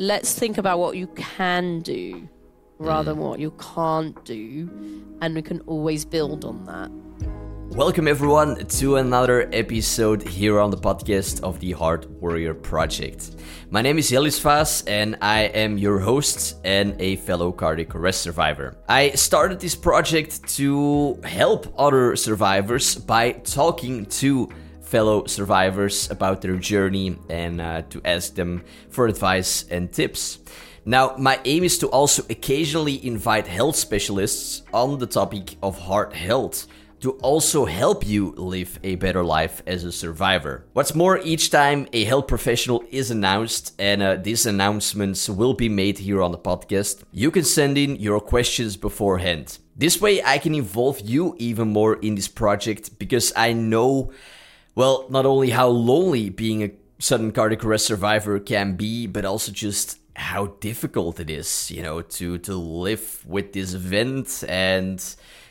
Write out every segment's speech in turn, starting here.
let's think about what you can do rather than what you can't do, and we can always build on that. Welcome, everyone, to another episode here on the podcast of the Heart Warrior Project. My name is Jellis Vaes, and I am your host and a fellow cardiac arrest survivor. I started this project to help other survivors by talking to fellow survivors about their journey and uh, to ask them for advice and tips. Now, my aim is to also occasionally invite health specialists on the topic of heart health to also help you live a better life as a survivor. What's more, each time a health professional is announced, and uh, these announcements will be made here on the podcast, you can send in your questions beforehand. This way, I can involve you even more in this project because I know, well, not only how lonely being a sudden cardiac arrest survivor can be, but also just how difficult it is, you know, to to live with this event and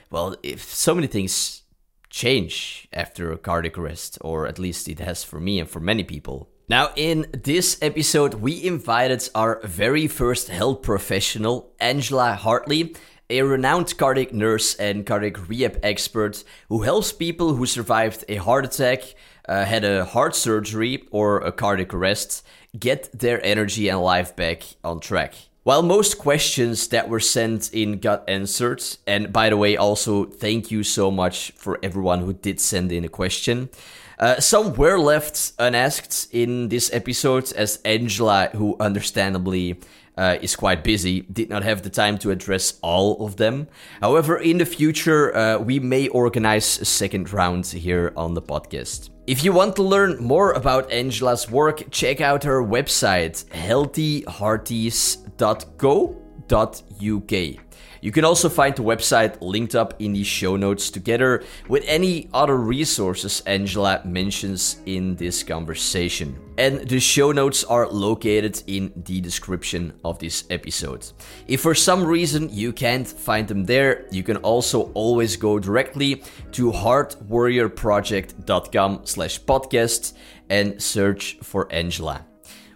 well, if so many things change after a cardiac arrest, or at least it has for me and for many people. Now, in this episode, we invited our very first health professional, Angela Hartley, a renowned cardiac nurse and cardiac rehab expert who helps people who survived a heart attack, uh, had a heart surgery, or a cardiac arrest get their energy and life back on track. While most questions that were sent in got answered, and by the way, also thank you so much for everyone who did send in a question. Uh, some were left unasked in this episode, as Angela, who understandably uh, is quite busy, did not have the time to address all of them. However, in the future, uh, we may organize a second round here on the podcast. If you want to learn more about Angela's work, check out her website, healthyhearties.co.uk. You can also find the website linked up in the show notes together with any other resources Angela mentions in this conversation. And the show notes are located in the description of this episode. If for some reason you can't find them there, you can also always go directly to heartwarriorproject.com slash podcast and search for Angela.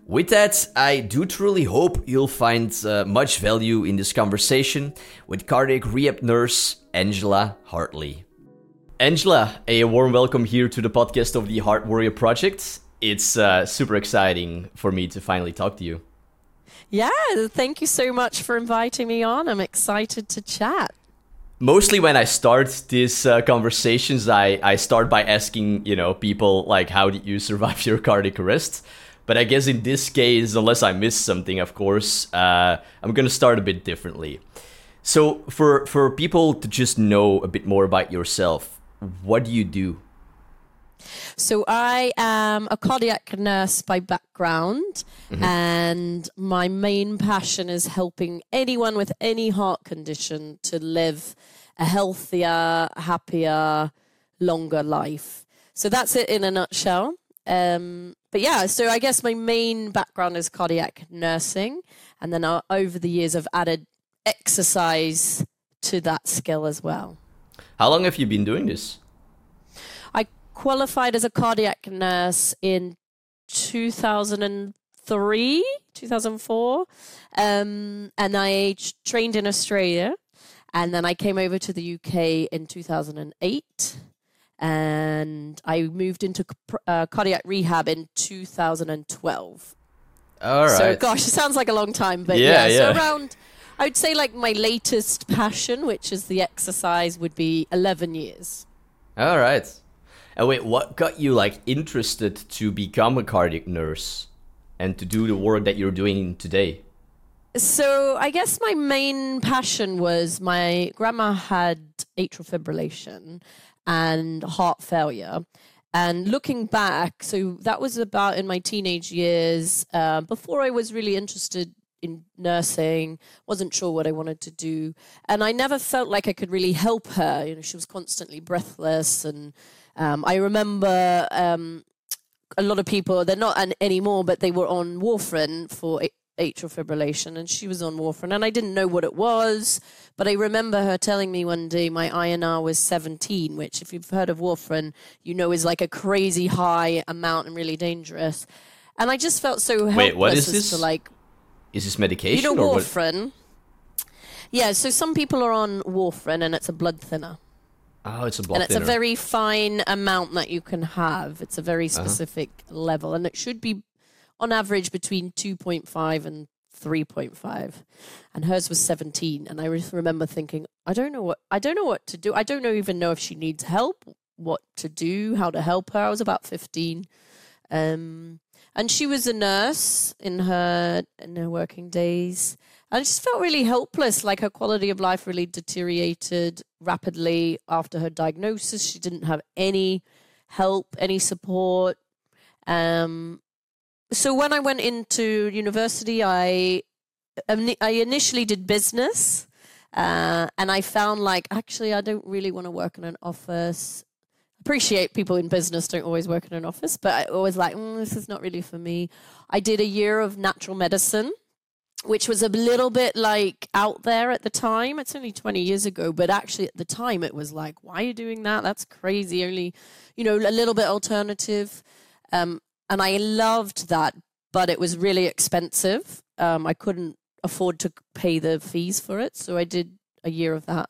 With that, I do truly hope you'll find uh, much value in this conversation with cardiac rehab nurse Angela Hartley. Angela, a warm welcome here to the podcast of the Heart Warrior Project. It's uh, super exciting for me to finally talk to you. Yeah, thank you so much for inviting me on. I'm excited to chat. Mostly when I start these uh, conversations, I, I start by asking, you know, people like, how did you survive your cardiac arrest? But I guess in this case, unless I miss something, of course, uh, I'm gonna start a bit differently. So for for people to just know a bit more about yourself, what do you do? So I am a cardiac nurse by background, mm-hmm. and my main passion is helping anyone with any heart condition to live a healthier, happier, longer life. So that's it in a nutshell. Um, but yeah, so I guess my main background is cardiac nursing, and then uh, over the years I've added exercise to that skill as well. How long have you been doing this? I qualified as a cardiac nurse in 2003, 2004, um, and I trained in Australia, and then I came over to the UK in 2008 and I moved into uh, cardiac rehab in 2012. All right. So, gosh, it sounds like a long time, but yeah, yeah, yeah. So around, I would say like my latest passion, which is the exercise, would be 11 years. All right. And wait, what got you like interested to become a cardiac nurse and to do the work that you're doing today? So I guess my main passion was my grandma had atrial fibrillation and heart failure. And looking back, so that was about in my teenage years, uh, before I was really interested in nursing, wasn't sure what I wanted to do. And I never felt like I could really help her. You know, she was constantly breathless. And um, I remember um, a lot of people, they're not an, anymore, but they were on warfarin for atrial fibrillation and she was on warfarin and I didn't know what it was but I remember her telling me one day my INR was 17 which if you've heard of warfarin you know is like a crazy high amount and really dangerous and I just felt so helpless Wait, what is this? to like is this medication You know warfarin. Yeah, so some people are on warfarin, and it's a blood thinner, Oh, it's a blood thinner. and it's thinner. a very fine amount that you can have. It's a very Uh-huh. specific level, and it should be, on average, between two point five and three point five. And hers was seventeen, and I remember thinking, I don't know what I don't know what to do. I don't know even know if she needs help, what to do, how to help her. I was about fifteen. Um, and she was a nurse in her in her working days. I just felt really helpless. Like her quality of life really deteriorated rapidly after her diagnosis. She didn't have any help, any support. Um, so when I went into university, I I initially did business, uh, and I found like actually I don't really want to work in an office appreciate people in business don't always work in an office, but I always like, mm, this is not really for me. I did a year of natural medicine, which was a little bit like out there at the time. It's only 20 years ago, but actually at the time it was like, why are you doing that? That's crazy. Only, you know, a little bit alternative. Um, and I loved that, but it was really expensive. Um, I couldn't afford to pay the fees for it. So I did a year of that.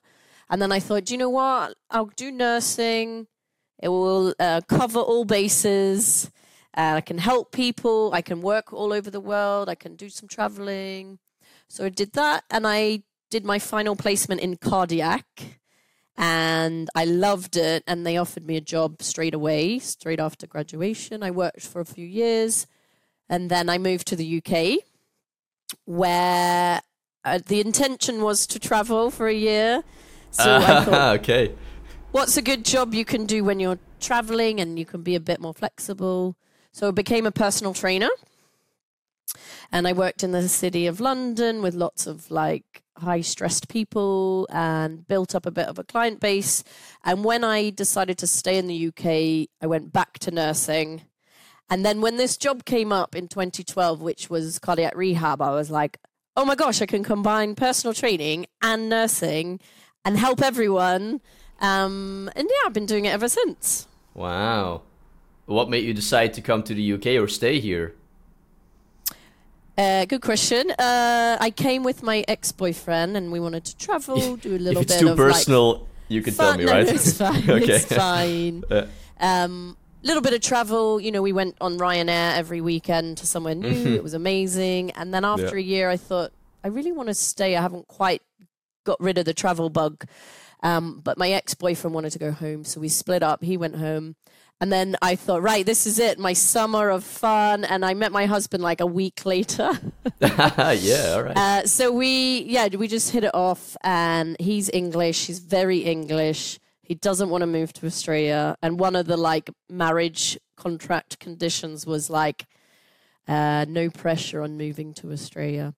And then I thought, do you know what? I'll do nursing. It will uh, cover all bases. Uh, I can help people. I can work all over the world. I can do some traveling. So I did that, and I did my final placement in cardiac, and I loved it. And they offered me a job straight away, straight after graduation. I worked for a few years, and then I moved to the UK, where uh, the intention was to travel for a year. So I thought, okay. what's a good job you can do when you're traveling and you can be a bit more flexible. So I became a personal trainer. And I worked in the city of London with lots of like high stressed people and built up a bit of a client base. And when I decided to stay in the UK, I went back to nursing. And then when this job came up in 2012, which was cardiac rehab, I was like, oh my gosh, I can combine personal training and nursing and help everyone. Um, and yeah, I've been doing it ever since. Wow. What made you decide to come to the UK or stay here? Uh, good question. Uh, I came with my ex-boyfriend, and we wanted to travel, do a little bit of travel. if it's bit too of personal, like, you can fun. tell me, no, right? No, it's fine. Okay. It's fine. Uh, Um, little bit of travel. You know, we went on Ryanair every weekend to somewhere new. Mhm. It was amazing. And then after Yeah. a year, I thought I really want to stay. I haven't quite got rid of the travel bug. Um, but my ex-boyfriend wanted to go home, so we split up. He went home. And then I thought, right, this is it, my summer of fun. And I met my husband like a week later. yeah, all right. Uh, so we, yeah, we just hit it off. And he's English. He's very English. He doesn't want to move to Australia. And one of the like marriage contract conditions was like uh, no pressure on moving to Australia,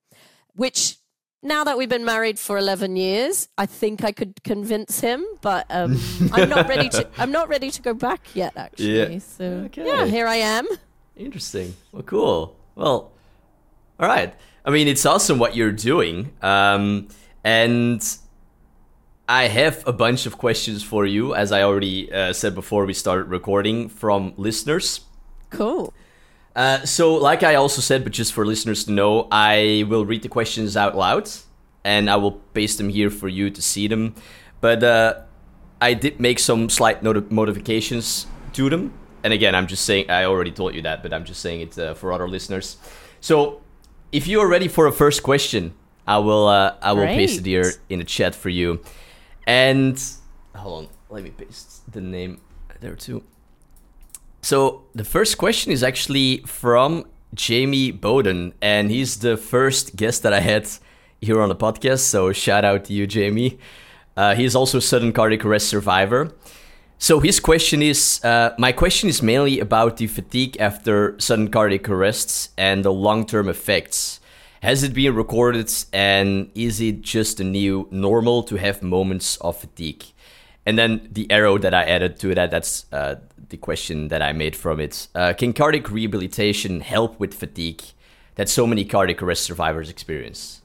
which now that we've been married for 11 years, I think I could convince him, but um, I'm not ready to. I'm not ready to go back yet, actually. Yeah. So Okay. yeah, here I am. Interesting. Well, cool. Well, all right. I mean, it's awesome what you're doing. Um, and I have a bunch of questions for you, as I already uh, said before we started recording, from listeners. Cool. Uh, so, like I also said, but just for listeners to know, I will read the questions out loud and I will paste them here for you to see them. But uh, I did make some slight noti- modifications to them. And again, I'm just saying, I already told you that, but I'm just saying it uh, for other listeners. So, if you are ready for a first question, I will uh, I will paste it here in the chat for you. And hold on, let me paste the name there too. So the first question is actually from Jamie Bowden, and he's the first guest that I had here on the podcast. So shout out to you, Jamie. Uh, he's also a sudden cardiac arrest survivor. So his question is, uh, my question is mainly about the fatigue after sudden cardiac arrests and the long-term effects. Has it been recorded, and is it just a new normal to have moments of fatigue? And then the arrow that I added to that, that's uh, the question that I made from it. Uh, can cardiac rehabilitation help with fatigue that so many cardiac arrest survivors experience?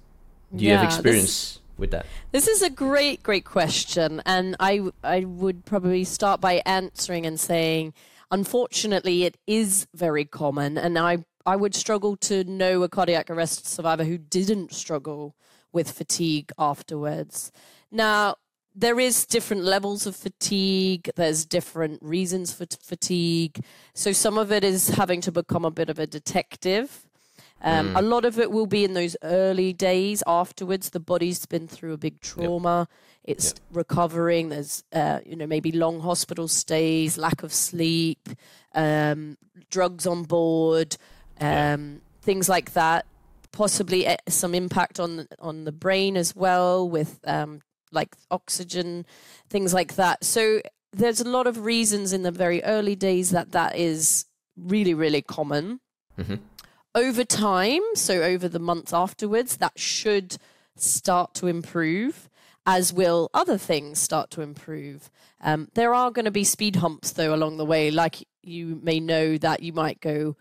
Do you Yeah, have this- experience with that? This is a great, great question, and I I would probably start by answering and saying, unfortunately, it is very common, and I I would struggle to know a cardiac arrest survivor who didn't struggle with fatigue afterwards. Now, there is different levels of fatigue. There's different reasons for t- fatigue. So some of it is having to become a bit of a detective. Um, mm. a lot of it will be in those early days afterwards. The body's been through a big trauma. Yep. it's yep. recovering. There's uh, you know maybe long hospital stays lack of sleep um, drugs on board um, things like that. Possibly eh, some impact on on the brain as well with um, like oxygen, things like that. So there's a lot of reasons in the very early days that that is really, really common. Mm-hmm. Over time, so over the months afterwards, that should start to improve, as will other things start to improve. Um, there are going to be speed humps, though, along the way. Like you may know that you might go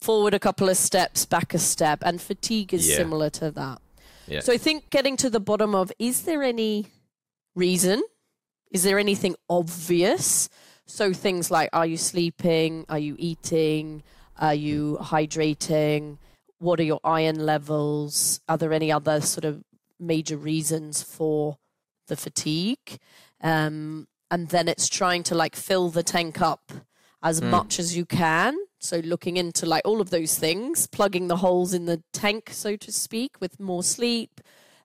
forward a couple of steps, back a step, and fatigue is yeah. similar to that. Yeah. So I think getting to the bottom of is there any reason? Is there anything obvious? So things like are you sleeping? Are you eating? Are you hydrating? What are your iron levels? Are there any other sort of major reasons for the fatigue? Um, and then it's trying to like fill the tank up as mm. much as you can so looking into like all of those things, plugging the holes in the tank, so to speak, with more sleep,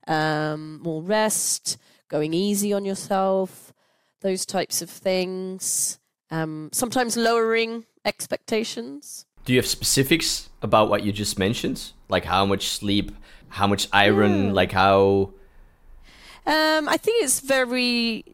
um, more rest, going easy on yourself, those types of things. Um, sometimes lowering expectations. Do you have specifics about what you just mentioned? Like how much sleep, how much iron, yeah. like how? Um, I think it's very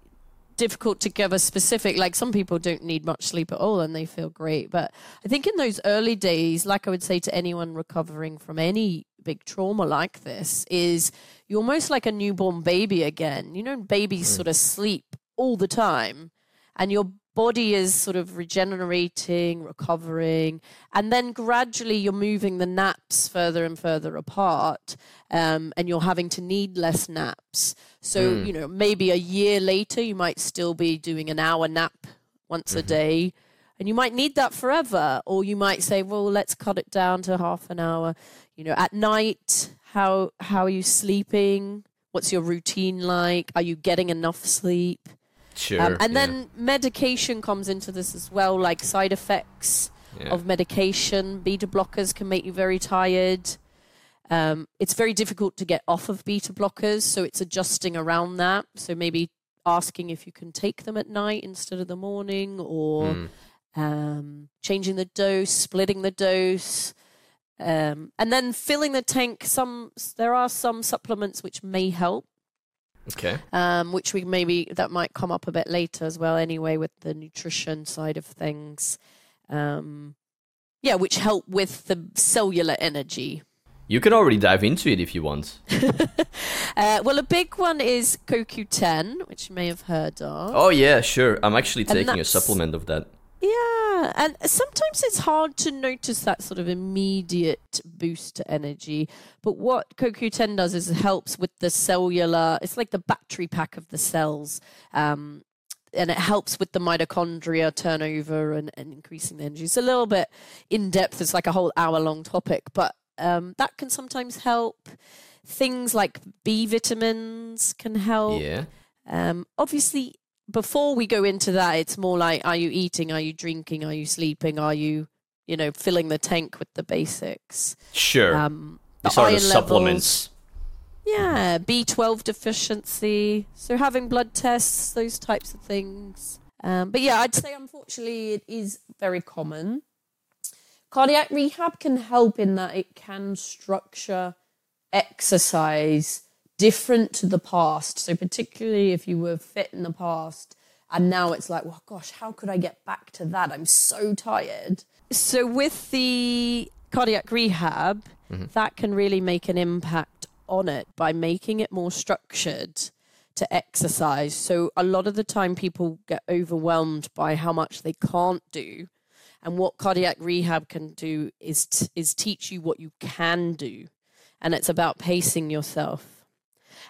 difficult to give a specific like some people don't need much sleep at all and they feel great but i think in those early days like i would say to anyone recovering from any big trauma like this is you're almost like a newborn baby again you know babies mm. sort of sleep all the time and your body is sort of regenerating, recovering, and then gradually you're moving the naps further and further apart, um, and you're having to need less naps. So, mm. you know, maybe a year later, you might still be doing an hour nap once mm-hmm. a day, and you might need that forever. Or you might say, well, let's cut it down to half an hour. You know, at night, how how are you sleeping? What's your routine like? Are you getting enough sleep? Sure. Um, and yeah. then medication comes into this as well, like side effects yeah. of medication. Beta blockers can make you very tired. Um, it's very difficult to get off of beta blockers, so it's adjusting around that. So maybe asking if you can take them at night instead of the morning, or mm. um, changing the dose, splitting the dose. Um, and then filling the tank. Some there are some supplements which may help. Okay. Um, which we maybe that might come up a bit later as well. Anyway, with the nutrition side of things, um, yeah, which help with the cellular energy. You can already dive into it if you want. uh, well, a big one is CoQ10, which you may have heard of. Oh yeah, sure. I'm actually taking a supplement of that. Yeah, and sometimes it's hard to notice that sort of immediate boost to energy. But what CoQ10 does is it helps with the cellular, it's like the battery pack of the cells. Um, and it helps with the mitochondria turnover and, and increasing the energy. It's a little bit in depth, it's like a whole hour long topic, but um, that can sometimes help. Things like B vitamins can help. Yeah. Um, obviously, before we go into that, it's more like are you eating, are you drinking, are you sleeping, are you, you know, filling the tank with the basics. Sure. Um, the sort of supplements. yeah, B12 deficiency. So having blood tests, those types of things. Um, but yeah, I'd say unfortunately it is very common. Cardiac rehab can help in that it can structure exercise different to the past. So, particularly if you were fit in the past and now it's like, well, gosh, how could I get back to that? I'm so tired. So, with the cardiac rehab, mm-hmm. that can really make an impact on it by making it more structured to exercise. So, a lot of the time, people get overwhelmed by how much they can't do. And what cardiac rehab can do is t- is teach you what you can do, and it's about pacing yourself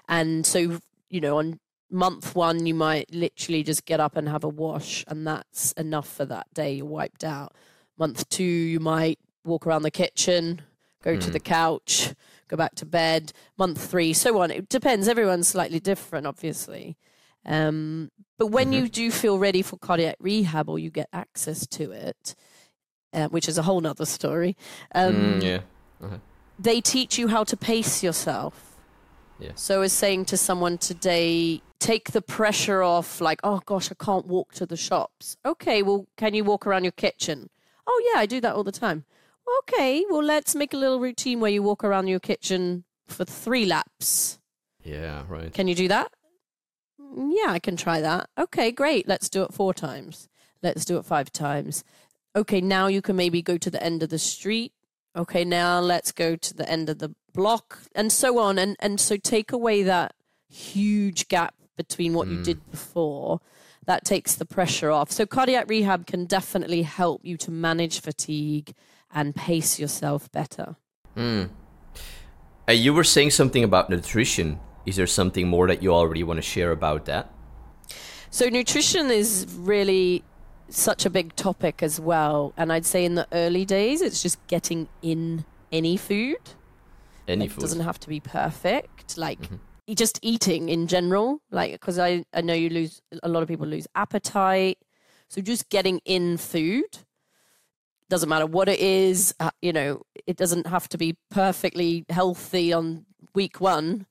and so, you know, on month one, you might literally just get up and have a wash, and that's enough for that day. You're wiped out. Month two, you might walk around the kitchen, go to the couch, go back to bed, month three, so on. It depends. Everyone's slightly different, obviously. Um, but when you do feel ready for cardiac rehab or you get access to it, uh, which is a whole nother story, um, Mm, yeah. Uh-huh. they teach you how to pace yourself. Yeah. So, as saying to someone today, take the pressure off, like, oh gosh, I can't walk to the shops. Okay, well, can you walk around your kitchen? Oh, yeah, I do that all the time. Okay, well, let's make a little routine where you walk around your kitchen for three laps. Yeah, right. Can you do that? "Mm, Yeah, I can try that. Okay, great. Let's do it four times. Let's do it five times. Okay, now you can maybe go to the end of the street. Okay, now let's go to the end of the block and so on. And and so take away that huge gap between what you did before. That takes the pressure off. So cardiac rehab can definitely help you to manage fatigue and pace yourself better. Mm. Uh, you were saying something about nutrition. Is there something more that you already want to share about that? So nutrition is really such a big topic as well. And I'd say in the early days, it's just getting in any food. Any Like, food? doesn't have to be perfect. Like e- just eating in general. Like because I I know you lose a lot of people lose appetite. So just getting in food doesn't matter what it is. Uh, you know, it doesn't have to be perfectly healthy on week one.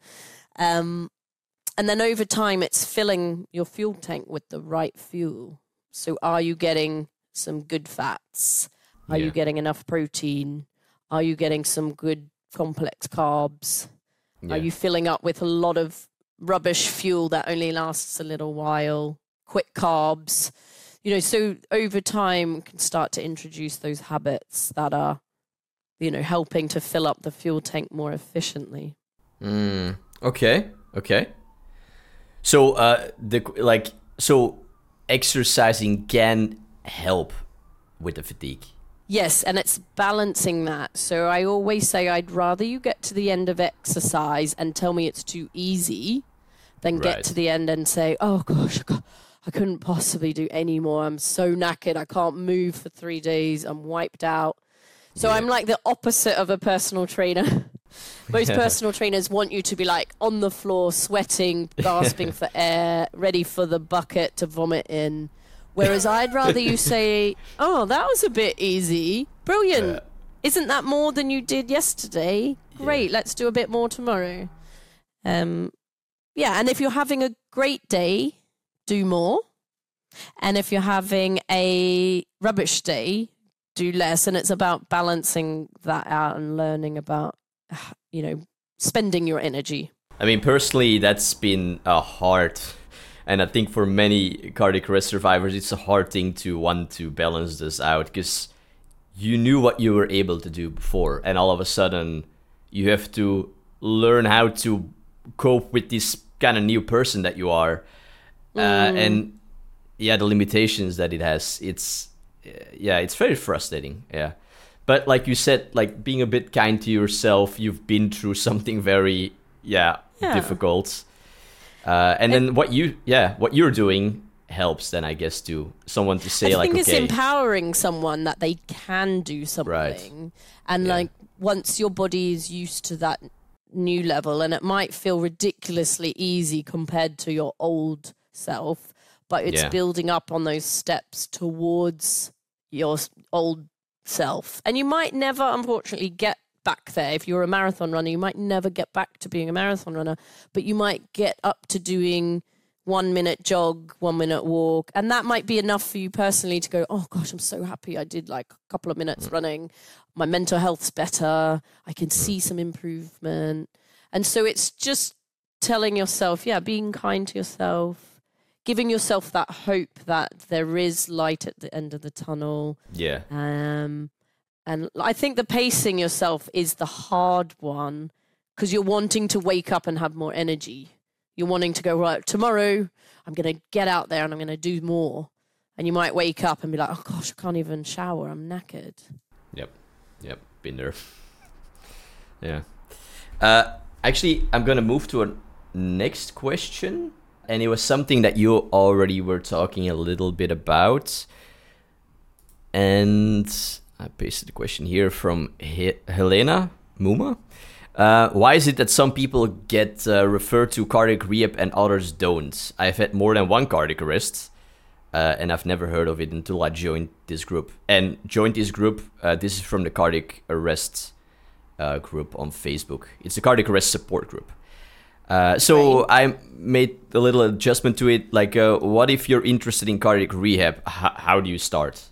Um, and then over time, it's filling your fuel tank with the right fuel. So, are you getting some good fats? Are Yeah. you getting enough protein? Are you getting some good complex carbs? Yeah. Are you filling up with a lot of rubbish fuel that only lasts a little while? Quick carbs? You know, so over time, can start to introduce those habits that are, you know, helping to fill up the fuel tank more efficiently. Mm, okay, okay. So, uh, the like, so exercising can help with the fatigue. Yes, and it's balancing that. So I always say I'd rather you get to the end of exercise and tell me it's too easy than Right. get to the end and say, oh gosh, I couldn't possibly do any more. I'm so knackered. I can't move for three days. I'm wiped out. So Yeah. I'm like the opposite of a personal trainer. Most personal trainers want you to be like on the floor, sweating, gasping for air, ready for the bucket to vomit in. Whereas I'd rather you say, "Oh, that was a bit easy. Brilliant. Yeah. Isn't that more than you did yesterday? Great. Let's do a bit more tomorrow." Um yeah, and if you're having a great day, do more. And if you're having a rubbish day, do less and it's about balancing that out and learning about you know spending your energy I mean, personally, that's been a hard, and I think for many cardiac arrest survivors, it's a hard thing to want to balance this out because you knew what you were able to do before, and all of a sudden, you have to learn how to cope with this kind of new person that you are, uh, and yeah, the limitations that it has. It's uh, yeah, it's very frustrating. Yeah. But like you said, like being a bit kind to yourself, you've been through something very, yeah, Yeah. difficult. Uh, and then what you, yeah, what you're doing helps. Then I guess to someone to say i like, think it's empowering someone that they can do something right. and Yeah. like once your body is used to that new level and it might feel ridiculously easy compared to your old self but it's Yeah. building up on those steps towards your old self and you might never unfortunately get back there if you're a marathon runner you might never get back to being a marathon runner but you might get up to doing one minute jog, one minute walk. And that might be enough for you personally to go, oh gosh, I'm so happy I did like a couple of minutes mm. running. My mental health's better. I can see mm. some improvement. And so it's just telling yourself, yeah, being kind to yourself, giving yourself that hope that there is light at the end of the tunnel. yeah, Um, and I think the pacing yourself is the hard one because you're wanting to wake up and have more energy. You're wanting to go, right, tomorrow I'm going to get out there and I'm going to do more. And you might wake up and be like, oh gosh, I can't even shower. I'm knackered. yep, yep, been there. yeah. Uh, actually, I'm gonna move to a next question, and it was something that you already were talking a little bit about, and I pasted a question here from he- Helena Muma. Uh, why is it that some people get uh, referred to cardiac rehab and others don't? I've had more than one cardiac arrest, uh, and I've never heard of it until I joined this group. And joined this group. Uh, this is from the cardiac arrest uh, group on Facebook. It's a cardiac arrest support group. Uh, so I made a little adjustment to it. Like, what if you're interested in cardiac rehab? H- how do you start?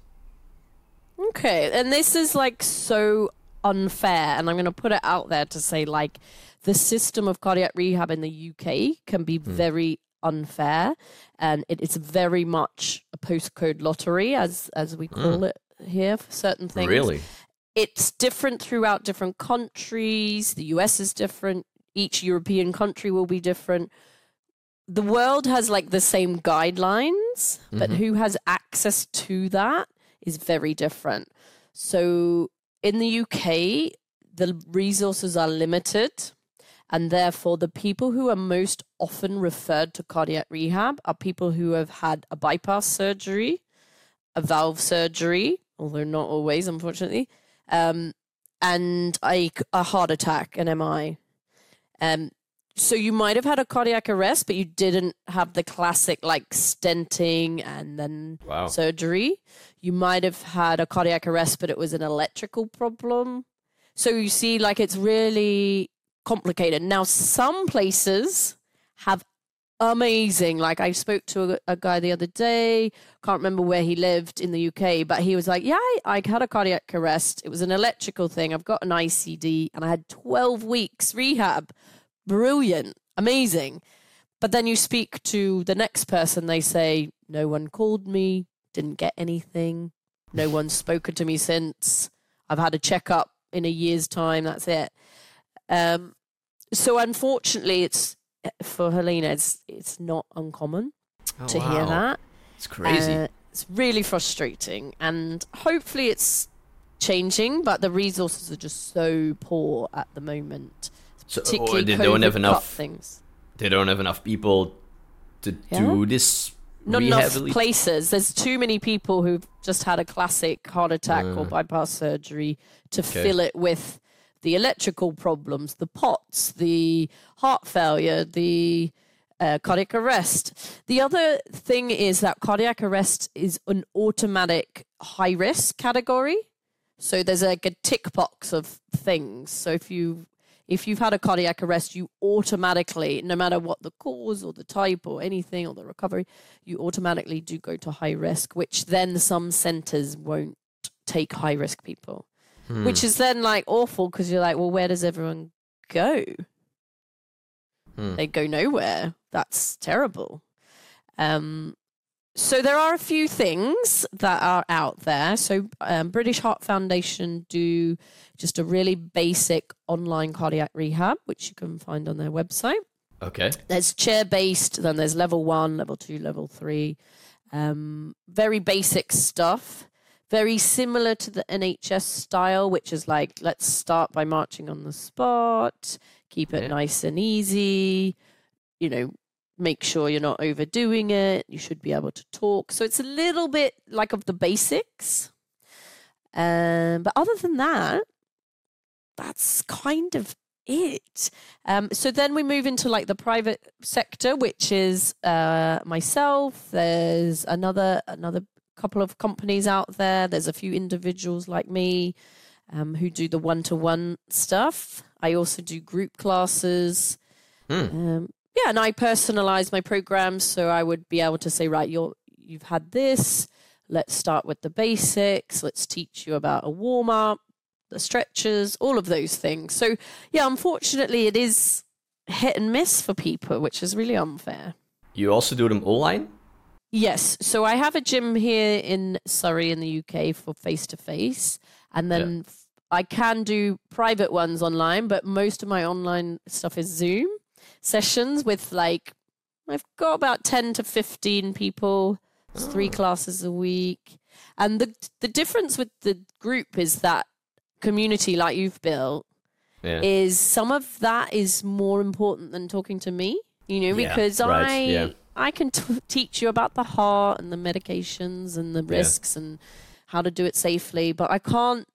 Okay, and this is like so unfair, and I'm going to put it out there to say like the system of cardiac rehab in the UK can be mm. very unfair, and it is very much a postcode lottery, as as we call mm. it here for certain things. Really, it's different throughout different countries. The US is different. Each European country will be different. The world has like the same guidelines, mm-hmm. but who has access to that is very different. So in the UK, the resources are limited, and therefore, the people who are most often referred to cardiac rehab are people who have had a bypass surgery, a valve surgery, although not always, unfortunately, um, and a, a heart attack, an MI. Um, so you might have had a cardiac arrest, but you didn't have the classic like stenting and then wow. surgery. You might have had a cardiac arrest, but it was an electrical problem. So you see, like it's really complicated. Now, some places have amazing. Like I spoke to a, a, guy the other day. Can't remember where he lived in the UK, but he was like, "Yeah, I, I, had a cardiac arrest. It was an electrical thing. I've got an ICD, and I had 12 weeks rehab brilliant, amazing. But then you speak to the next person, they say, No one called me, didn't get anything, no one's spoken to me since. I've had a checkup in a year's time, that's it. Um, so unfortunately, it's for Helena, it's, it's not uncommon oh, to wow. hear that. It's crazy. Uh, it's really frustrating, and hopefully, it's changing, but the resources are just so poor at the moment. So, or they don't have enough things. They don't have enough people to yeah. do this. Not enough places. There's too many people who've just had a classic heart attack uh, or bypass surgery to okay. fill it with the electrical problems, the POTS, the heart failure, the uh, cardiac arrest. The other thing is that cardiac arrest is an automatic high risk category. So there's like a tick box of things. So if you if you've had a cardiac arrest, you automatically, no matter what the cause or the type or anything or the recovery, you automatically do go to high risk, which then some centers won't take high risk people, hmm. which is then like awful because you're like, well, where does everyone go? Hmm. They go nowhere. That's terrible. Um, so there are a few things that are out there. So um, British Heart Foundation do just a really basic online cardiac rehab, which you can find on their website. Okay. There's chair based, then there's level one, level two, level three. Um, very basic stuff. Very similar to the NHS style, which is like, let's start by marching on the spot, keep it yeah. nice and easy, you know, make sure you're not overdoing it. You should be able to talk. So it's a little bit like of the basics. Um, but other than that, that's kind of it. Um, so then we move into like the private sector, which is uh, myself. There's another another couple of companies out there. There's a few individuals like me um, who do the one to one stuff. I also do group classes. Hmm. Um, yeah, and I personalize my programs so I would be able to say, right, you're you've had this. Let's start with the basics. Let's teach you about a warm up, the stretches, all of those things. So yeah, unfortunately, it is hit and miss for people, which is really unfair. You also do them online. Yes. So I have a gym here in Surrey in the UK for face to face, and then yeah. I can do private ones online, but most of my online stuff is Zoom sessions with like I've got about 10 to 15 people, three classes a week. And the the difference with the group is that community like you've built yeah. is some of that is more important than talking to me, you know, yeah, because right, I yeah. I can t- teach you about the heart and the medications and the risks and how to do it safely. But I can't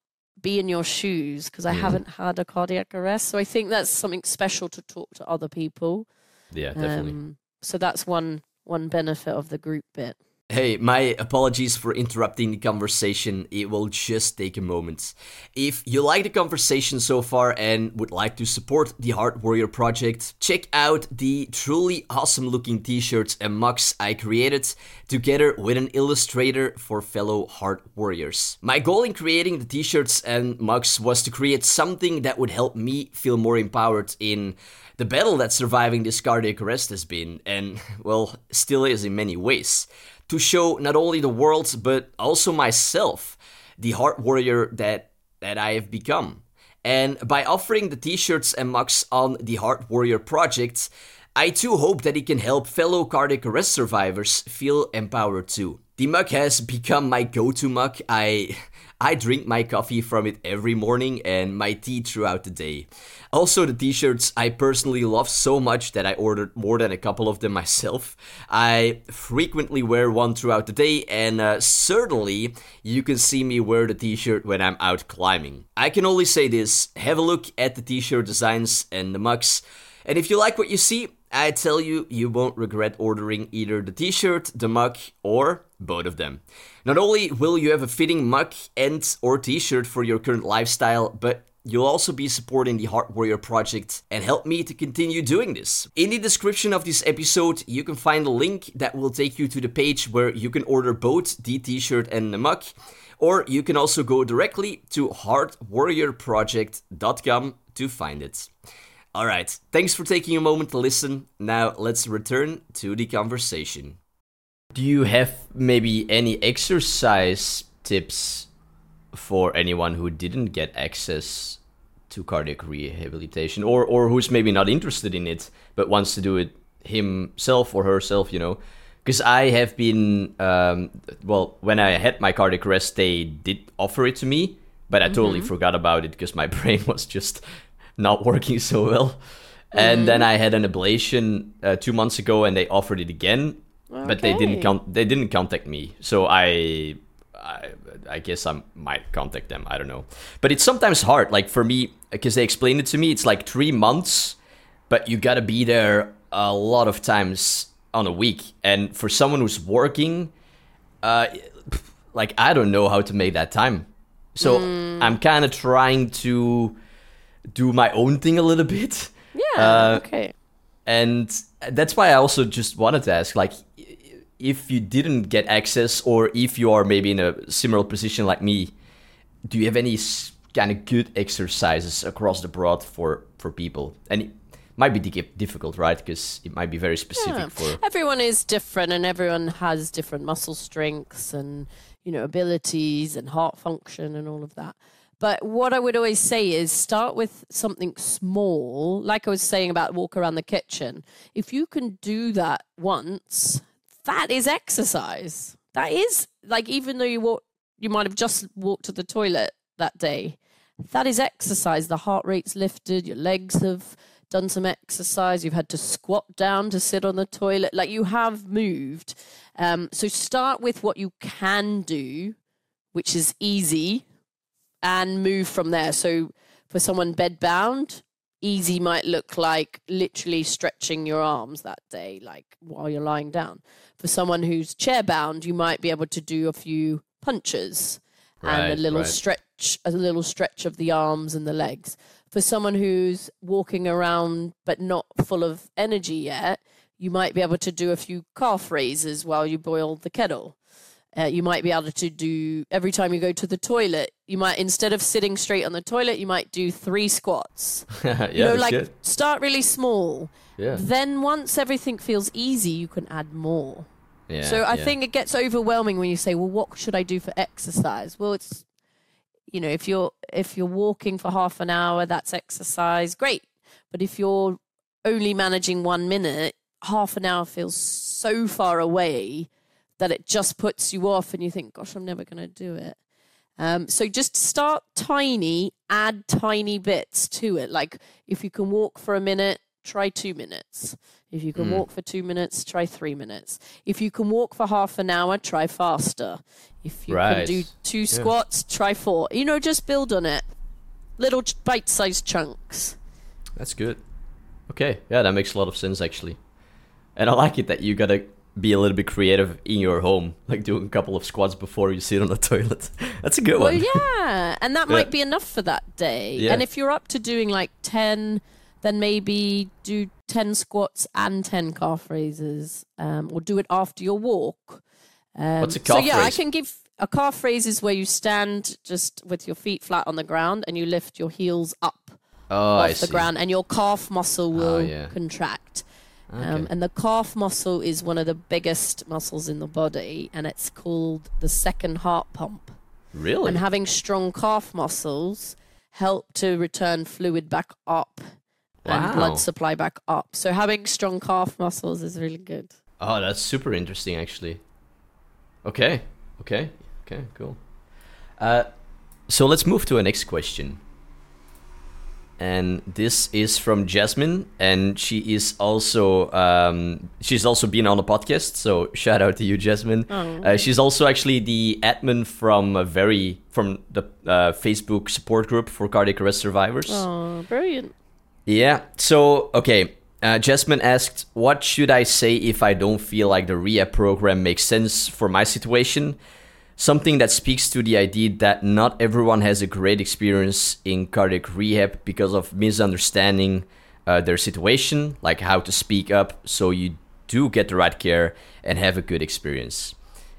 be in your shoes because I Mm. haven't had a cardiac arrest. So I think that's something special to talk to other people. Yeah, definitely. Um, so that's one one benefit of the group bit. Hey, my apologies for interrupting the conversation. It will just take a moment. If you like the conversation so far and would like to support the Heart Warrior project, check out the truly awesome looking t shirts and mugs I created together with an illustrator for fellow Heart Warriors. My goal in creating the t shirts and mugs was to create something that would help me feel more empowered in the battle that surviving this cardiac arrest has been, and well, still is in many ways to show not only the world but also myself the heart warrior that that I have become. And by offering the t-shirts and mugs on the Heart Warrior project, I too hope that it can help fellow cardiac arrest survivors feel empowered too. The mug has become my go-to mug. I I drink my coffee from it every morning and my tea throughout the day. Also, the t shirts I personally love so much that I ordered more than a couple of them myself. I frequently wear one throughout the day, and uh, certainly you can see me wear the t shirt when I'm out climbing. I can only say this have a look at the t shirt designs and the mugs. And if you like what you see, I tell you, you won't regret ordering either the t shirt, the mug, or both of them. Not only will you have a fitting mug and or t-shirt for your current lifestyle, but You'll also be supporting the Heart Warrior project and help me to continue doing this. In the description of this episode, you can find a link that will take you to the page where you can order both the t-shirt and the mug, or you can also go directly to heartwarriorproject.com to find it. All right, thanks for taking a moment to listen. Now let's return to the conversation. Do you have maybe any exercise tips for anyone who didn't get access to cardiac rehabilitation or or who's maybe not interested in it but wants to do it himself or herself, you know? Because I have been, um, well, when I had my cardiac arrest, they did offer it to me, but I totally forgot about it because my brain was just not working so well. And then I had an ablation uh, two months ago, and they offered it again, but they didn't con- they didn't contact me. So I, I, I guess I might contact them. I don't know, but it's sometimes hard. Like for me, because they explained it to me, it's like three months, but you gotta be there a lot of times on a week. And for someone who's working, uh, like I don't know how to make that time. So I'm kind of trying to do my own thing a little bit. Yeah. Uh, okay. And that's why I also just wanted to ask, like, if you didn't get access, or if you are maybe in a similar position like me, do you have any kind of good exercises across the board for for people? And it might be difficult, right? Because it might be very specific Yeah. for. Everyone is different, and everyone has different muscle strengths and you know abilities and heart function and all of that. But what I would always say is start with something small, like I was saying about walk around the kitchen. If you can do that once, that is exercise. That is like even though you walk, you might have just walked to the toilet that day. That is exercise. The heart rate's lifted. Your legs have done some exercise. You've had to squat down to sit on the toilet. Like you have moved. Um, so start with what you can do, which is easy, and move from there. So for someone bedbound, easy might look like literally stretching your arms that day, like while you're lying down. For someone who's chair bound, you might be able to do a few punches and a little right. stretch, a little stretch of the arms and the legs. For someone who's walking around but not full of energy yet, you might be able to do a few calf raises while you boil the kettle. Uh, you might be able to do every time you go to the toilet. You might instead of sitting straight on the toilet, you might do three squats. yeah, you know, like good. start really small. Yeah. Then once everything feels easy, you can add more. yeah. so I yeah. think it gets overwhelming when you say, "Well, what should I do for exercise?" Well, it's you know, if you're if you're walking for half an hour, that's exercise, great. But if you're only managing 1 minute, half an hour feels so far away that it just puts you off and you think, "Gosh, I'm never going to do it." Um, so just start tiny, add tiny bits to it. Like if you can walk for a minute, try two minutes. If you can Mm. walk for two minutes, try three minutes. If you can walk for half an hour, try faster. If you can do two squats, try four. You know, just build on it. Little bite-sized chunks. That's good. Okay, yeah, that makes a lot of sense actually. And I like it that you gotta be a little bit creative in your home, like doing a couple of squats before you sit on the toilet. That's a good Well, one. yeah, and that Yeah. might be enough for that day. Yeah. And if you're up to doing like 10, then maybe do 10 squats and 10 calf raises, um, or do it after your walk. Um, What's a calf So, yeah, I can give a calf raise is where you stand just with your feet flat on the ground and you lift your heels up Oh, I off the see. ground, and your calf muscle will yeah. contract. Um, and the calf muscle is one of the biggest muscles in the body, and it's called the second heart pump Really? and having strong calf muscles help to return fluid back up and blood supply back up. So having strong calf muscles is really good. Oh, that's super interesting, actually. Okay, okay, okay, cool. Uh, so let's move to our next question. And this is from Jasmine, and she is also um, she's also been on the podcast. So shout out to you, Jasmine. Oh. Uh, she's also actually the admin from a very from the uh, Facebook support group for cardiac arrest survivors. Oh, brilliant. Yeah. So, okay. Uh, Jasmine asked, What should I say if I don't feel like the rehab program makes sense for my situation? Something that speaks to the idea that not everyone has a great experience in cardiac rehab because of misunderstanding uh, their situation, like how to speak up so you do get the right care and have a good experience.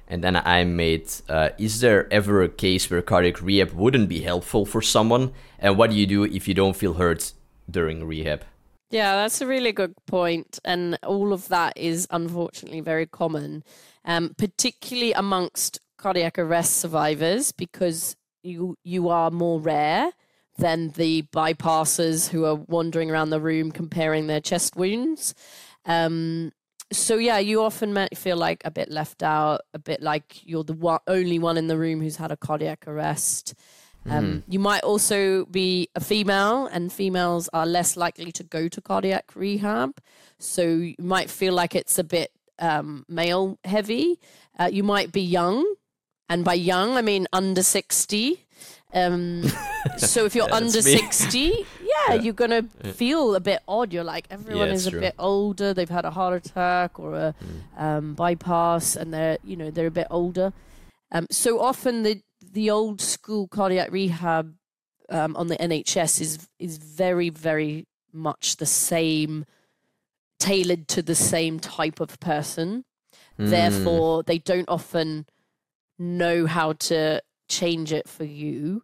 And then I made, uh, is there ever a case where cardiac rehab wouldn't be helpful for someone? And what do you do if you don't feel hurt during rehab? Yeah, that's a really good point. and all of that is unfortunately very common, um, particularly amongst cardiac arrest survivors, because you you are more rare than the bypassers who are wandering around the room comparing their chest wounds. Um, so yeah, you often might feel like a bit left out, a bit like you're the one, only one in the room who's had a cardiac arrest. Um, You might also be a female, and females are less likely to go to cardiac rehab. So you might feel like it's a bit um, male heavy. Uh, you might be young, and by young, I mean under 60. Um, so if you're Yeah, under 60, yeah, you're going to feel a bit odd. You're like, everyone Yeah, is a true. bit older. They've had a heart attack or a um, bypass, and they're, you know, they're a bit older. Um, so often the the old school cardiac rehab um, on the NHS is is very very much the same, tailored to the same type of person. Hmm. Therefore, they don't often know how to change it for you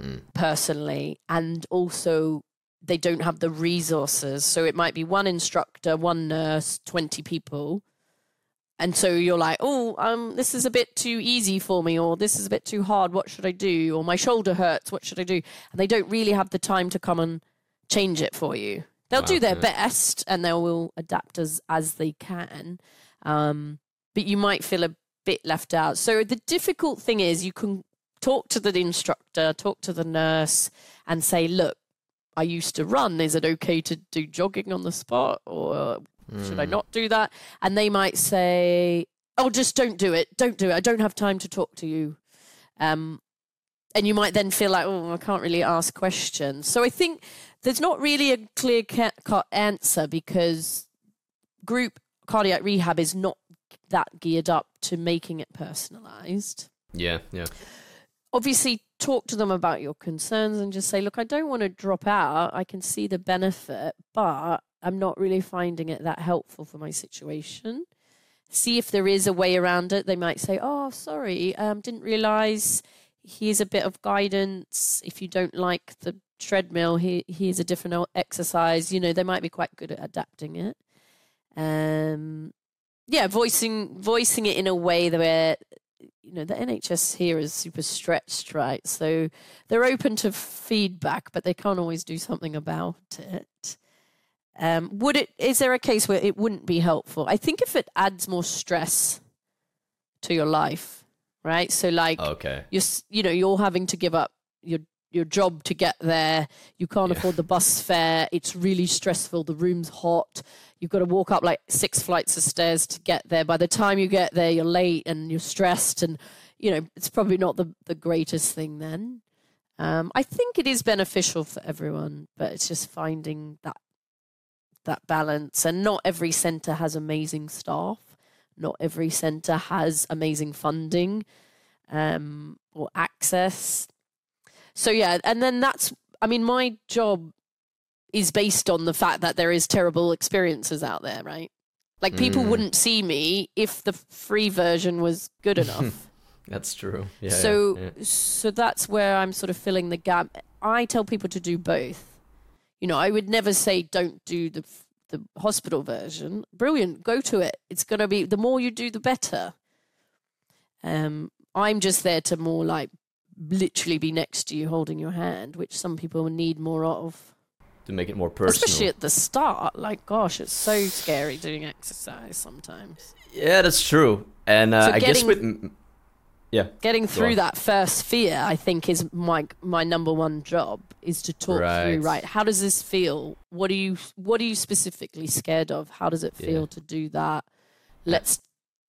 Mm. personally, and also they don't have the resources. So it might be one instructor, one nurse, twenty people. And so you're like, oh, um, this is a bit too easy for me, or this is a bit too hard. What should I do? Or my shoulder hurts. What should I do? And they don't really have the time to come and change it for you. They'll do their yeah. best, and they will adapt as as they can. Um, but you might feel a bit left out. So the difficult thing is, you can talk to the instructor, talk to the nurse, and say, look, I used to run. Is it okay to do jogging on the spot, or should I Hmm. not do that? And they might say, "Oh, just don't do it. Don't do it. I don't have time to talk to you." Um, and you might then feel like, "Oh, I can't really ask questions." So I think there's not really a clear cut answer because group cardiac rehab is not that geared up to making it personalized Yeah, yeah. obviously talk to them about your concerns and just say, look, I don't want to drop out. I can see the benefit, but I'm not really finding it that helpful for my situation. See if there is a way around it. They might say, oh, sorry, um, didn't realize here's a bit of guidance. If you don't like the treadmill, here, here's a different exercise. You know, they might be quite good at adapting it. Um, yeah, voicing voicing it in a way that where you know the NHS here is super stretched, right? So they're open to feedback, but they can't always do something about it. Um, would it? Is there a case where it wouldn't be helpful? I think if it adds more stress to your life, right? So like Okay. you're you know you're having to give up your your job to get there. You can't Yeah. afford the bus fare. It's really stressful. The room's hot. You've got to walk up like six flights of stairs to get there. By the time you get there, you're late and you're stressed, and you know it's probably not the the greatest thing then. Um, I think it is beneficial for everyone, but it's just finding that that balance. And not every center has amazing staff. Not every center has amazing funding um, or access. So yeah, and then that's. I mean, my job is based on the fact that there is terrible experiences out there, right? Like people Mm. wouldn't see me if the free version was good enough. That's true. Yeah. so yeah. so that's where I'm sort of filling the gap. I tell people to do both. You know, I would never say don't do the the hospital version. Brilliant, go to it. It's going to be the more you do the better. Um I'm just there to more like literally be next to you holding your hand, which some people need more of. To make it more personal. Especially at the start. Like gosh, it's so scary doing exercise sometimes. yeah, that's true. And uh, So I guess with yeah, getting through that first fear i think is my my number one job is to talk through Right. right how does this feel what are you what are you specifically scared of how does it feel Yeah. to do that let's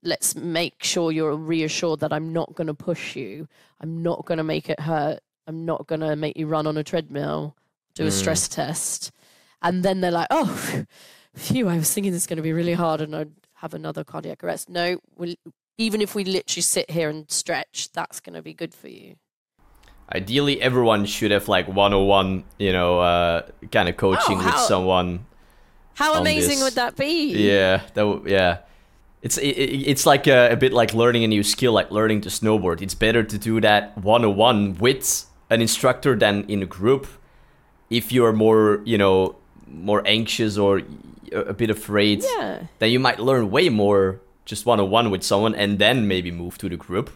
let's make sure you're reassured that i'm not going to push you i'm not going to make it hurt i'm not going to make you run on a treadmill do a Mm. stress test and then they're like oh phew i was thinking this is going to be really hard and i'd have another cardiac arrest no we'll, even if we literally sit here and stretch, that's going to be good for you. ideally everyone should have like 101, you know, uh, kind of coaching with Oh, how- someone. How amazing this. would that be? Yeah, that w- yeah. It's it, it- it's like a, a bit like learning a new skill, like learning to snowboard. It's better to do that 101 with an instructor than in a group. If you're more, you know, more anxious or a bit afraid, Yeah. then you might learn way more just 101 with someone and then maybe move to the group.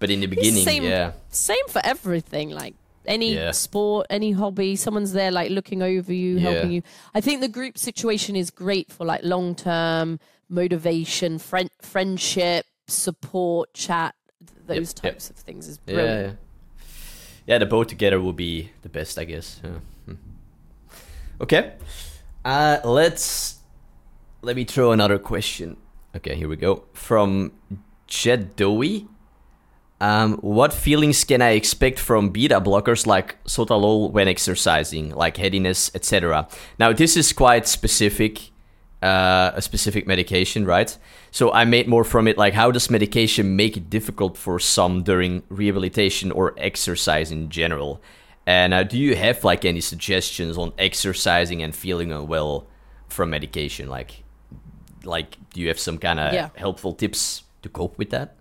But in the beginning, same- yeah. Same for everything. Like any Yeah. sport, any hobby, someone's there like looking over you, Yeah. helping you. I think the group situation is great for like long term motivation, friend, friendship, support, chat, those yep. types of things is Yeah, brilliant. yeah. Yeah, the both together will be the best, I guess. Yeah. Okay. Uh, let's let me throw another question. Okay, here we go. From Jed Dowie. Um, what feelings can I expect from beta blockers like sotalol when exercising, like headiness, etc.? Now, this is quite specific, uh, a specific medication, right? So I made more from it, like how does medication make it difficult for some during rehabilitation or exercise in general? And uh, do you have like any suggestions on exercising and feeling unwell from medication? Like, like do you have some kind of Yeah. helpful tips to cope with that?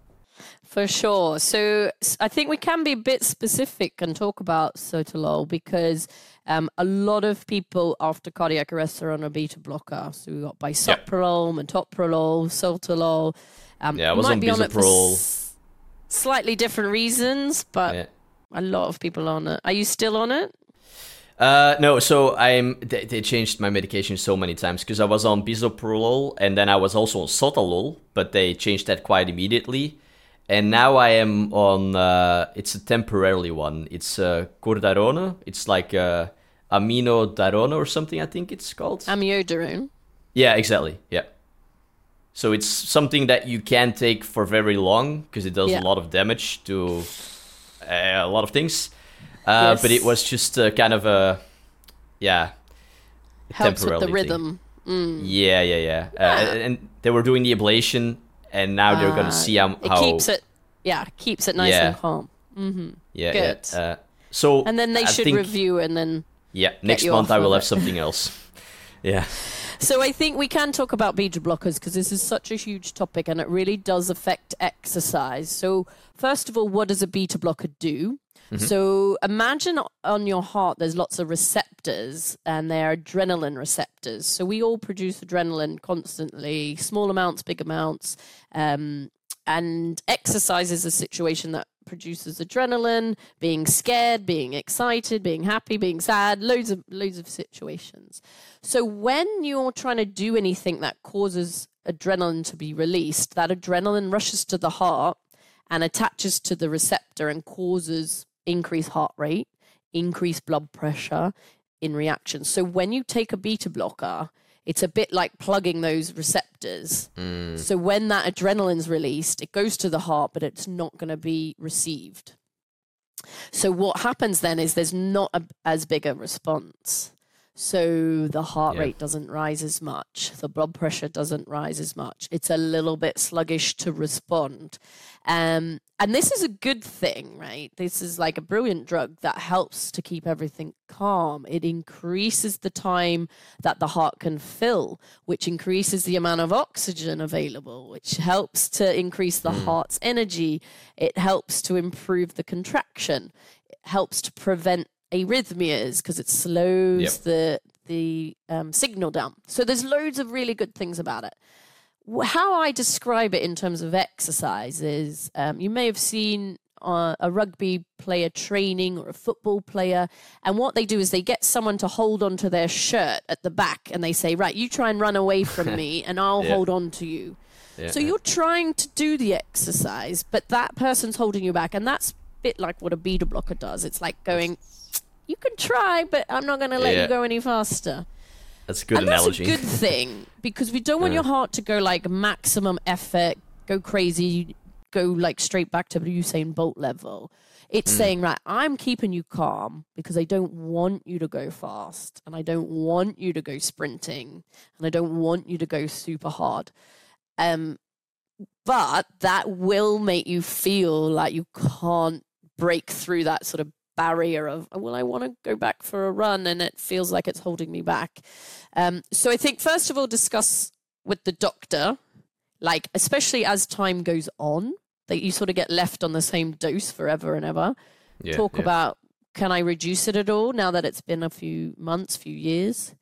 For sure. So I think we can be a bit specific and talk about sotalol because um, a lot of people after cardiac arrest are on a beta blocker. So we got bisoprolol, metoprolol, sotalol. Um, Yeah, I was on be on it for bisoprolol. s- slightly different reasons, but Yeah. A lot of people on it. Are you still on it? Uh, no, so I'm. They, they changed my medication so many times because I was on bisoprolol and then I was also on sotalol, but they changed that quite immediately. And now I am on. Uh, it's a temporarily one. It's uh, cordarone. It's like uh, aminodarone or something. I think it's called. Amiodarone. Yeah, exactly. Yeah. So it's something that you can take for very long because it does Yeah. a lot of damage to a lot of things. Uh, But it was just uh, kind of a, yeah, Helps with the rhythm. Mm. Yeah, yeah, yeah. Uh, and they were doing the ablation, and now they're Ah, gonna see how. It how keeps it, yeah, keeps it nice Yeah. and calm. Mm-hmm. yeah, good. Yeah. Uh, so And then they I should think, review and then Yeah, next month I will have something else. yeah. So I think we can talk about beta blockers because this is such a huge topic and it really does affect exercise. So first of all, what does a beta blocker do? So imagine on your heart there's lots of receptors and they're adrenaline receptors. So we all produce adrenaline constantly, small amounts, big amounts. Um, and exercise is a situation that produces adrenaline, being scared, being excited, being happy, being sad, loads of loads of situations. So when you're trying to do anything that causes adrenaline to be released, that adrenaline rushes to the heart and attaches to the receptor and causes increased heart rate, increased blood pressure in reaction. So when you take a beta blocker, it's a bit like plugging those receptors. Mm. So when that adrenaline's released, it goes to the heart, but it's not going to be received. So what happens then is there's not a, as big a response. So the heart Yeah. rate doesn't rise as much. The blood pressure doesn't rise as much. It's a little bit sluggish to respond. Um, and this is a good thing, right? This is like a brilliant drug that helps to keep everything calm. It increases the time that the heart can fill, which increases the amount of oxygen available, which helps to increase the heart's energy. It helps to improve the contraction. It helps to prevent arrhythmias because it slows Yep. the the um, signal down. So there's loads of really good things about it. How I describe it in terms of exercise is um, you may have seen uh, a rugby player training or a football player, and what they do is they get someone to hold onto their shirt at the back, and they say, "Right, you try and run away from me, and I'll Yeah. hold on to you." Yeah, So you're trying to do the exercise, but that person's holding you back, and that's a bit like what a beta blocker does. It's like going, "You can try, but I'm not going to let Yeah. you go any faster." That's a good and analogy. that's a good thing because we don't want your heart to go like maximum effort, go crazy, go like straight back to Usain Bolt level. It's Mm. saying, right, I'm keeping you calm because I don't want you to go fast and I don't want you to go sprinting and I don't want you to go super hard. Um, but that will make you feel like you can't break through that sort of barrier of "Oh, well i want to go back for a run and it feels like it's holding me back um, so i think first of all discuss with the doctor like especially as time goes on that you sort of get left on the same dose forever and ever Yeah, talk yeah. about can i reduce it at all now that it's been a few months few years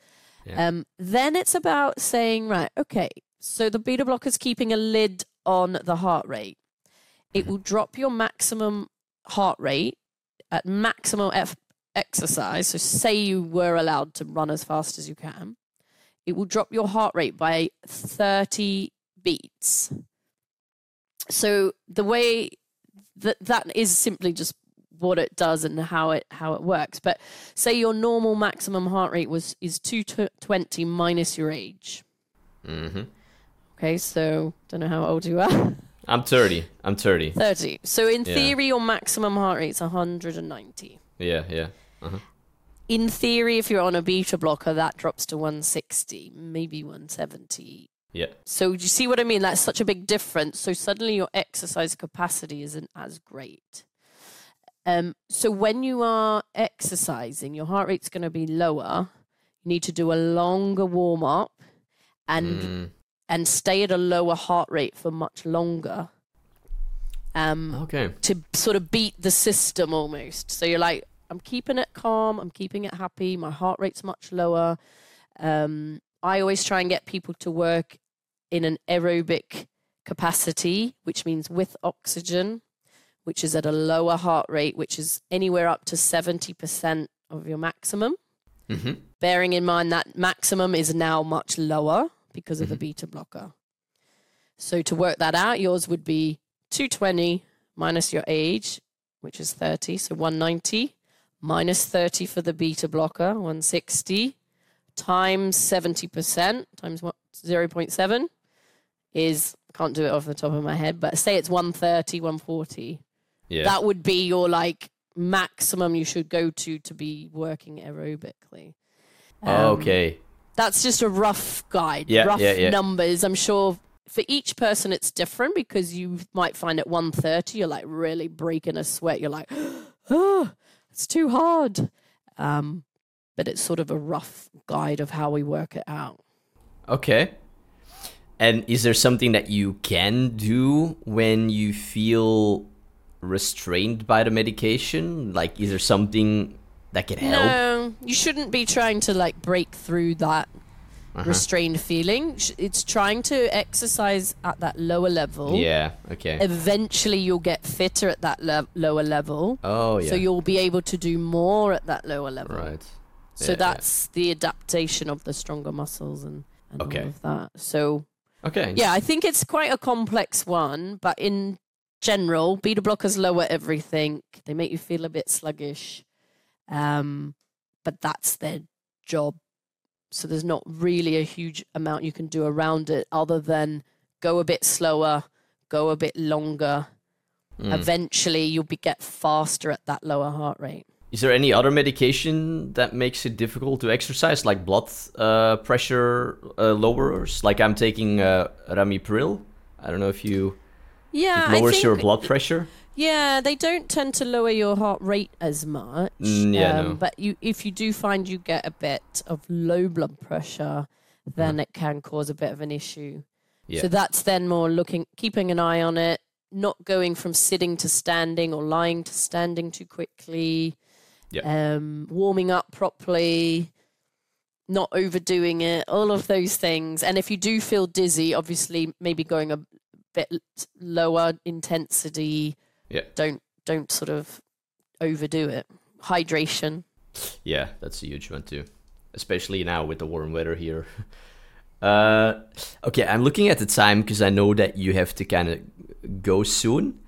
Yeah. um, then it's about saying right okay so the beta blocker is keeping a lid on the heart rate it Mm-hmm. will drop your maximum heart rate at maximum F- exercise so say you were allowed to run as fast as you can it will drop your heart rate by 30 beats. So the way that that is simply just what it does and how it how it works. But say your normal maximum heart rate was is 220 minus your age. Hmm okay so don't know how old you are I'm 30. I'm 30. 30 so in Yeah. theory your maximum heart rate is 190 Yeah, yeah. in theory if you're on a beta blocker that drops to 160 maybe 170 Yeah. So do you see what I mean? That's such a big difference. So suddenly your exercise capacity isn't as great. Um, so when you are exercising, your heart rate's going to be lower. You need to do a longer warm up and Mm, and stay at a lower heart rate for much longer. Um, okay. to sort of beat the system almost. So you're like, I'm keeping it calm, I'm keeping it happy, my heart rate's much lower. Um, I always try and get people to work in an aerobic capacity, which means with oxygen, which is at a lower heart rate, which is anywhere up to 70% of your maximum. hmm Bearing in mind that maximum is now much lower because of the Mhm. beta blocker. So to work that out, yours would be 220 minus your age, which is 30, so 190, minus 30 for the beta blocker, 160, times 70%, times what, 0.7 is, can't do it off the top of my head, but say it's 130, 140. Yeah. That would be your like maximum you should go to to be working aerobically. Um, okay. That's just a rough guide, Yeah, rough yeah, yeah. numbers. I'm sure for each person it's different because you might find at 130 you're like really breaking a sweat. You're like, oh, it's too hard. Um, but it's sort of a rough guide of how we work it out. Okay. And is there something that you can do when you feel restrained by the medication? Like, is there something that can help? No, you shouldn't be trying to like break through that Uh-huh. restrained feeling. It's trying to exercise at that lower level. Yeah. Okay. Eventually, you'll get fitter at that le- lower level. Oh yeah. So you'll be able to do more at that lower level. right. So Yeah, yeah. that's the adaptation of the stronger muscles and, and Okay. all of that. So Okay. yeah, I think it's quite a complex one, but in general, beta blockers lower everything. They make you feel a bit sluggish. Um, but that's their job. So there's not really a huge amount you can do around it other than go a bit slower, go a bit longer. Mm. Eventually, you'll be get faster at that lower heart rate. Is there any other medication that makes it difficult to exercise, like blood uh, pressure uh, lowerers? Like I'm taking uh, Ramipril. I don't know if you Yeah, it lowers your blood pressure. Yeah, they don't tend to lower your heart rate as much. um, Mm, yeah, no. But you, if you do find you get a bit of low blood pressure, then it can cause a bit of an issue. Yeah. So that's then more looking, keeping an eye on it, not going from sitting to standing or lying to standing too quickly. Yeah. Um, warming up properly, not overdoing it, all of those things. And if you do feel dizzy, obviously maybe going a bit lower intensity. Yeah. Don't don't sort of overdo it. Hydration. Yeah, that's a huge one too, especially now with the warm weather here. Uh, okay, I'm looking at the time because I know that you have to kind of go soon,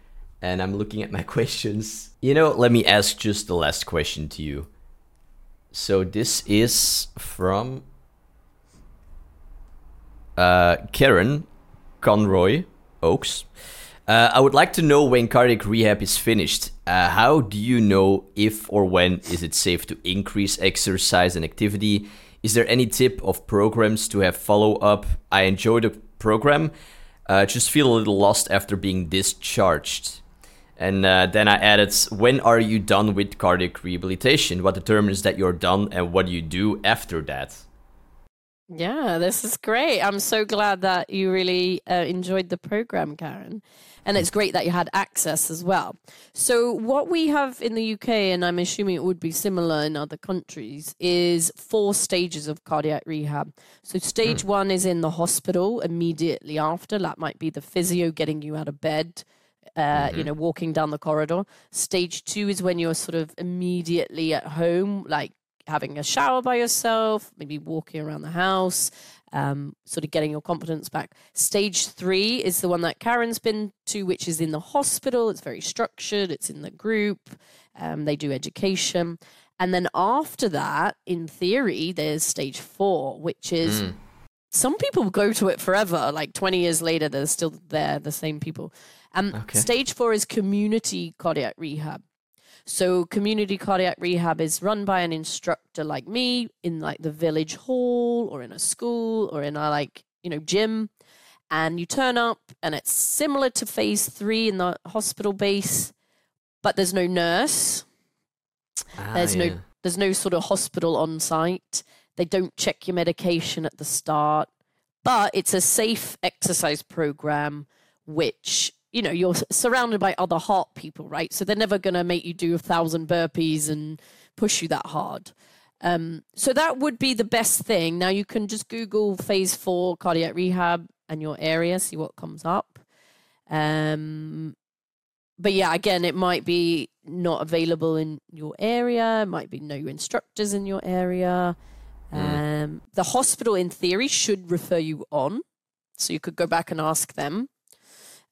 and I'm looking at my questions. You know, let me ask just the last question to you. So this is from uh, Karen Conroy Oaks. Uh, I would like to know when cardiac rehab is finished. Uh, how do you know if or when is it safe to increase exercise and activity? Is there any tip of programs to have follow up? I enjoy the program, uh, just feel a little lost after being discharged. And uh, then I added, when are you done with cardiac rehabilitation? What determines that you're done, and what do you do after that? Yeah, this is great. I'm so glad that you really uh, enjoyed the program, Karen. And it's great that you had access as well. So, what we have in the UK, and I'm assuming it would be similar in other countries, is four stages of cardiac rehab. So, stage one is in the hospital immediately after. That might be the physio getting you out of bed, uh, you know, walking down the corridor. Stage two is when you're sort of immediately at home, like having a shower by yourself, maybe walking around the house, um, sort of getting your confidence back. Stage three is the one that Karen's been to, which is in the hospital. It's very structured, it's in the group, um, they do education. And then after that, in theory, there's stage four, which is Mm. some people go to it forever. Like 20 years later, they're still there, the same people. Um, Okay. Stage four is community cardiac rehab. So community cardiac rehab is run by an instructor like me in like the village hall or in a school or in a like, you know, gym. And you turn up and it's similar to phase three in the hospital base, but there's no nurse. Ah, There's yeah. no there's no sort of hospital on site. They don't check your medication at the start, but it's a safe exercise program which you know you're surrounded by other heart people, right? So they're never going to make you do a thousand burpees and push you that hard. Um, so that would be the best thing. Now you can just Google phase four cardiac rehab and your area, see what comes up. Um, but yeah, again, it might be not available in your area. It might be no instructors in your area. Um, the hospital, in theory, should refer you on, so you could go back and ask them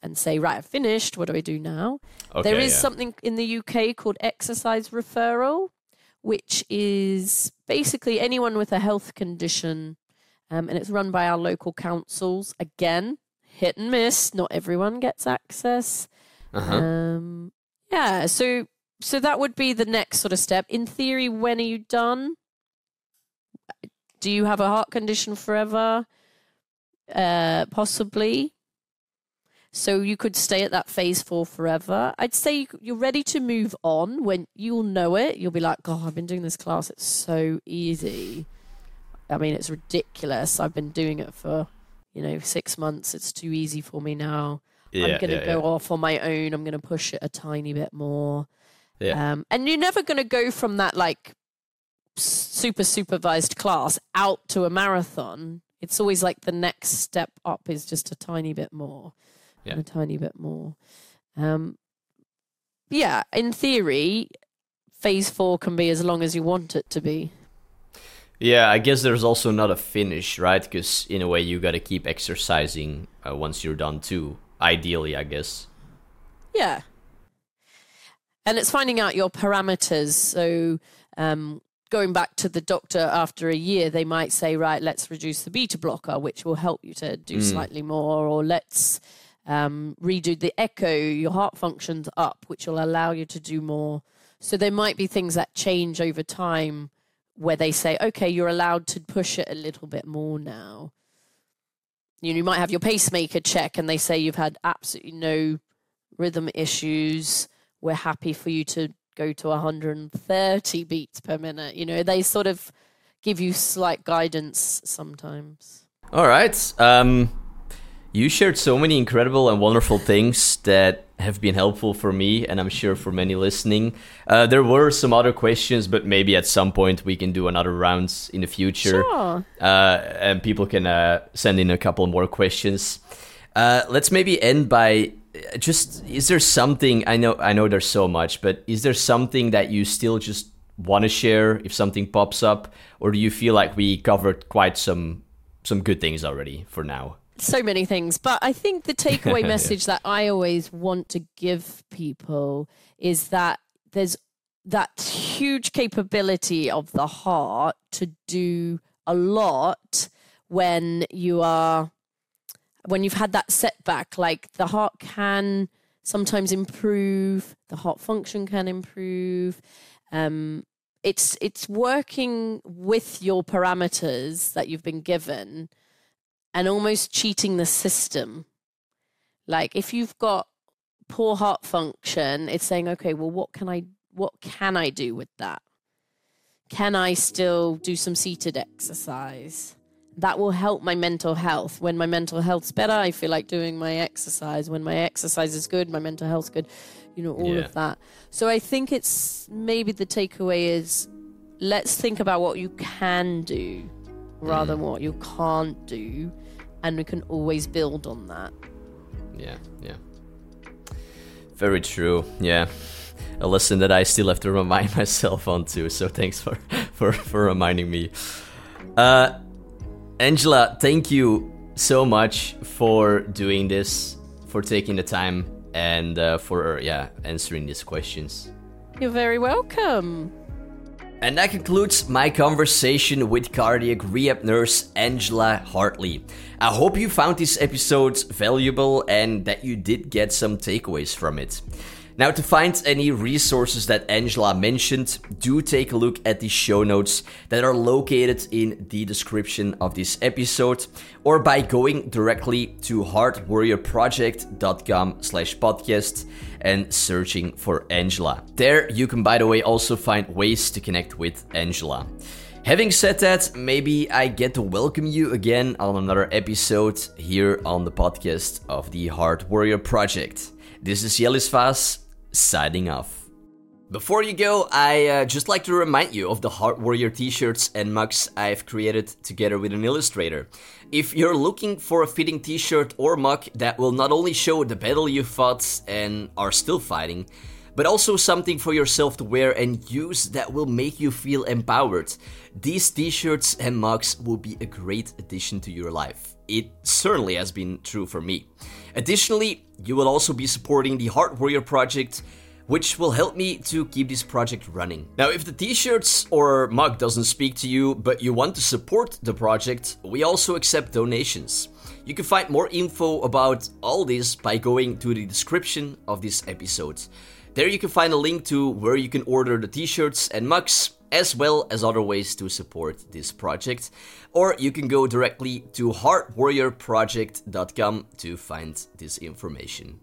and say, "Right, I've finished. What do I do now?" Okay, there is yeah. something in the UK called exercise referral, which is basically anyone with a health condition, um, and it's run by our local councils. Again, hit and miss. Not everyone gets access. Uh-huh. Um, yeah, so so that would be the next sort of step. In theory, when are you done? Do you have a heart condition forever? Uh, possibly. So you could stay at that phase four forever. I'd say you- you're ready to move on when you'll know it. You'll be like, "God, I've been doing this class. It's so easy. I mean, it's ridiculous. I've been doing it for, you know, six months. It's too easy for me now." yeah, I'm going to yeah, go yeah. off on my own. I'm going to push it a tiny bit more. Yeah. Um, and you're never going to go from that like super supervised class out to a marathon. It's always like the next step up is just a tiny bit more, Yeah. and a tiny bit more. Um, yeah, in theory, phase four can be as long as you want it to be. Yeah, I guess there's also not a finish, right? Because in a way, you got to keep exercising uh, once you're done too. Ideally, I guess. Yeah. And it's finding out your parameters. So um, going back to the doctor after a year, they might say, right, let's reduce the beta blocker, which will help you to do mm. slightly more, or let's um, redo the echo, your heart function's up, which will allow you to do more. So there might be things that change over time where they say, okay, you're allowed to push it a little bit more now. You, know, you might have your pacemaker check and they say you've had absolutely no rhythm issues. We're happy for you to go to 130 beats per minute. You know, they sort of give you slight guidance sometimes. All right. Um, you shared so many incredible and wonderful things that have been helpful for me, and I'm sure for many listening. Uh, there were some other questions, but maybe at some point we can do another rounds in the future. Sure. Uh, and people can uh, send in a couple more questions. Uh, let's maybe end by just is there something I know I know there's so much, but is there something that you still just want to share if something pops up, or do you feel like we covered quite some some good things already for now? So many things, but I think the takeaway message that I always want to give people is that there's that huge capability of the heart to do a lot when you are when you've had that setback, like the heart can sometimes improve, the heart function can improve. Um, it's it's working with your parameters that you've been given and almost cheating the system. Like if you've got poor heart function, it's saying, okay, well, what can I what can I do with that? Can I still do some seated exercise? that will help my mental health. When my mental health's better, I feel like doing my exercise. When my exercise is good, my mental health's good. You know, all yeah. of that. So I think it's maybe the takeaway is let's think about what you can do rather mm. than what you can't do. And we can always build on that. Yeah, yeah. Very true. Yeah. A lesson that I still have to remind myself on too. So thanks for for, for reminding me. Uh Angela, thank you so much for doing this, for taking the time, and uh, for yeah answering these questions. You're very welcome. And that concludes my conversation with cardiac rehab nurse Angela Hartley. I hope you found this episode valuable and that you did get some takeaways from it. Now, to find any resources that Angela mentioned, do take a look at the show notes that are located in the description of this episode, or by going directly to heartwarriorproject.com slash podcast and searching for Angela. There, you can, by the way, also find ways to connect with Angela. Having said that, maybe I get to welcome you again on another episode here on the podcast of the Heart Warrior Project. This is Jellis Vaes signing off. Before you go, I uh, just like to remind you of the Heart Warrior t-shirts and mugs I've created together with an illustrator. If you're looking for a fitting t-shirt or mug that will not only show the battle you fought and are still fighting, but also something for yourself to wear and use that will make you feel empowered, these t-shirts and mugs will be a great addition to your life. It certainly has been true for me. Additionally, you will also be supporting the Heart Warrior project, which will help me to keep this project running. Now, if the t-shirts or mug doesn't speak to you, but you want to support the project, we also accept donations. You can find more info about all this by going to the description of this episode. There you can find a link to where you can order the t-shirts and mugs, as well as other ways to support this project. Or you can go directly to heartwarriorproject.com to find this information.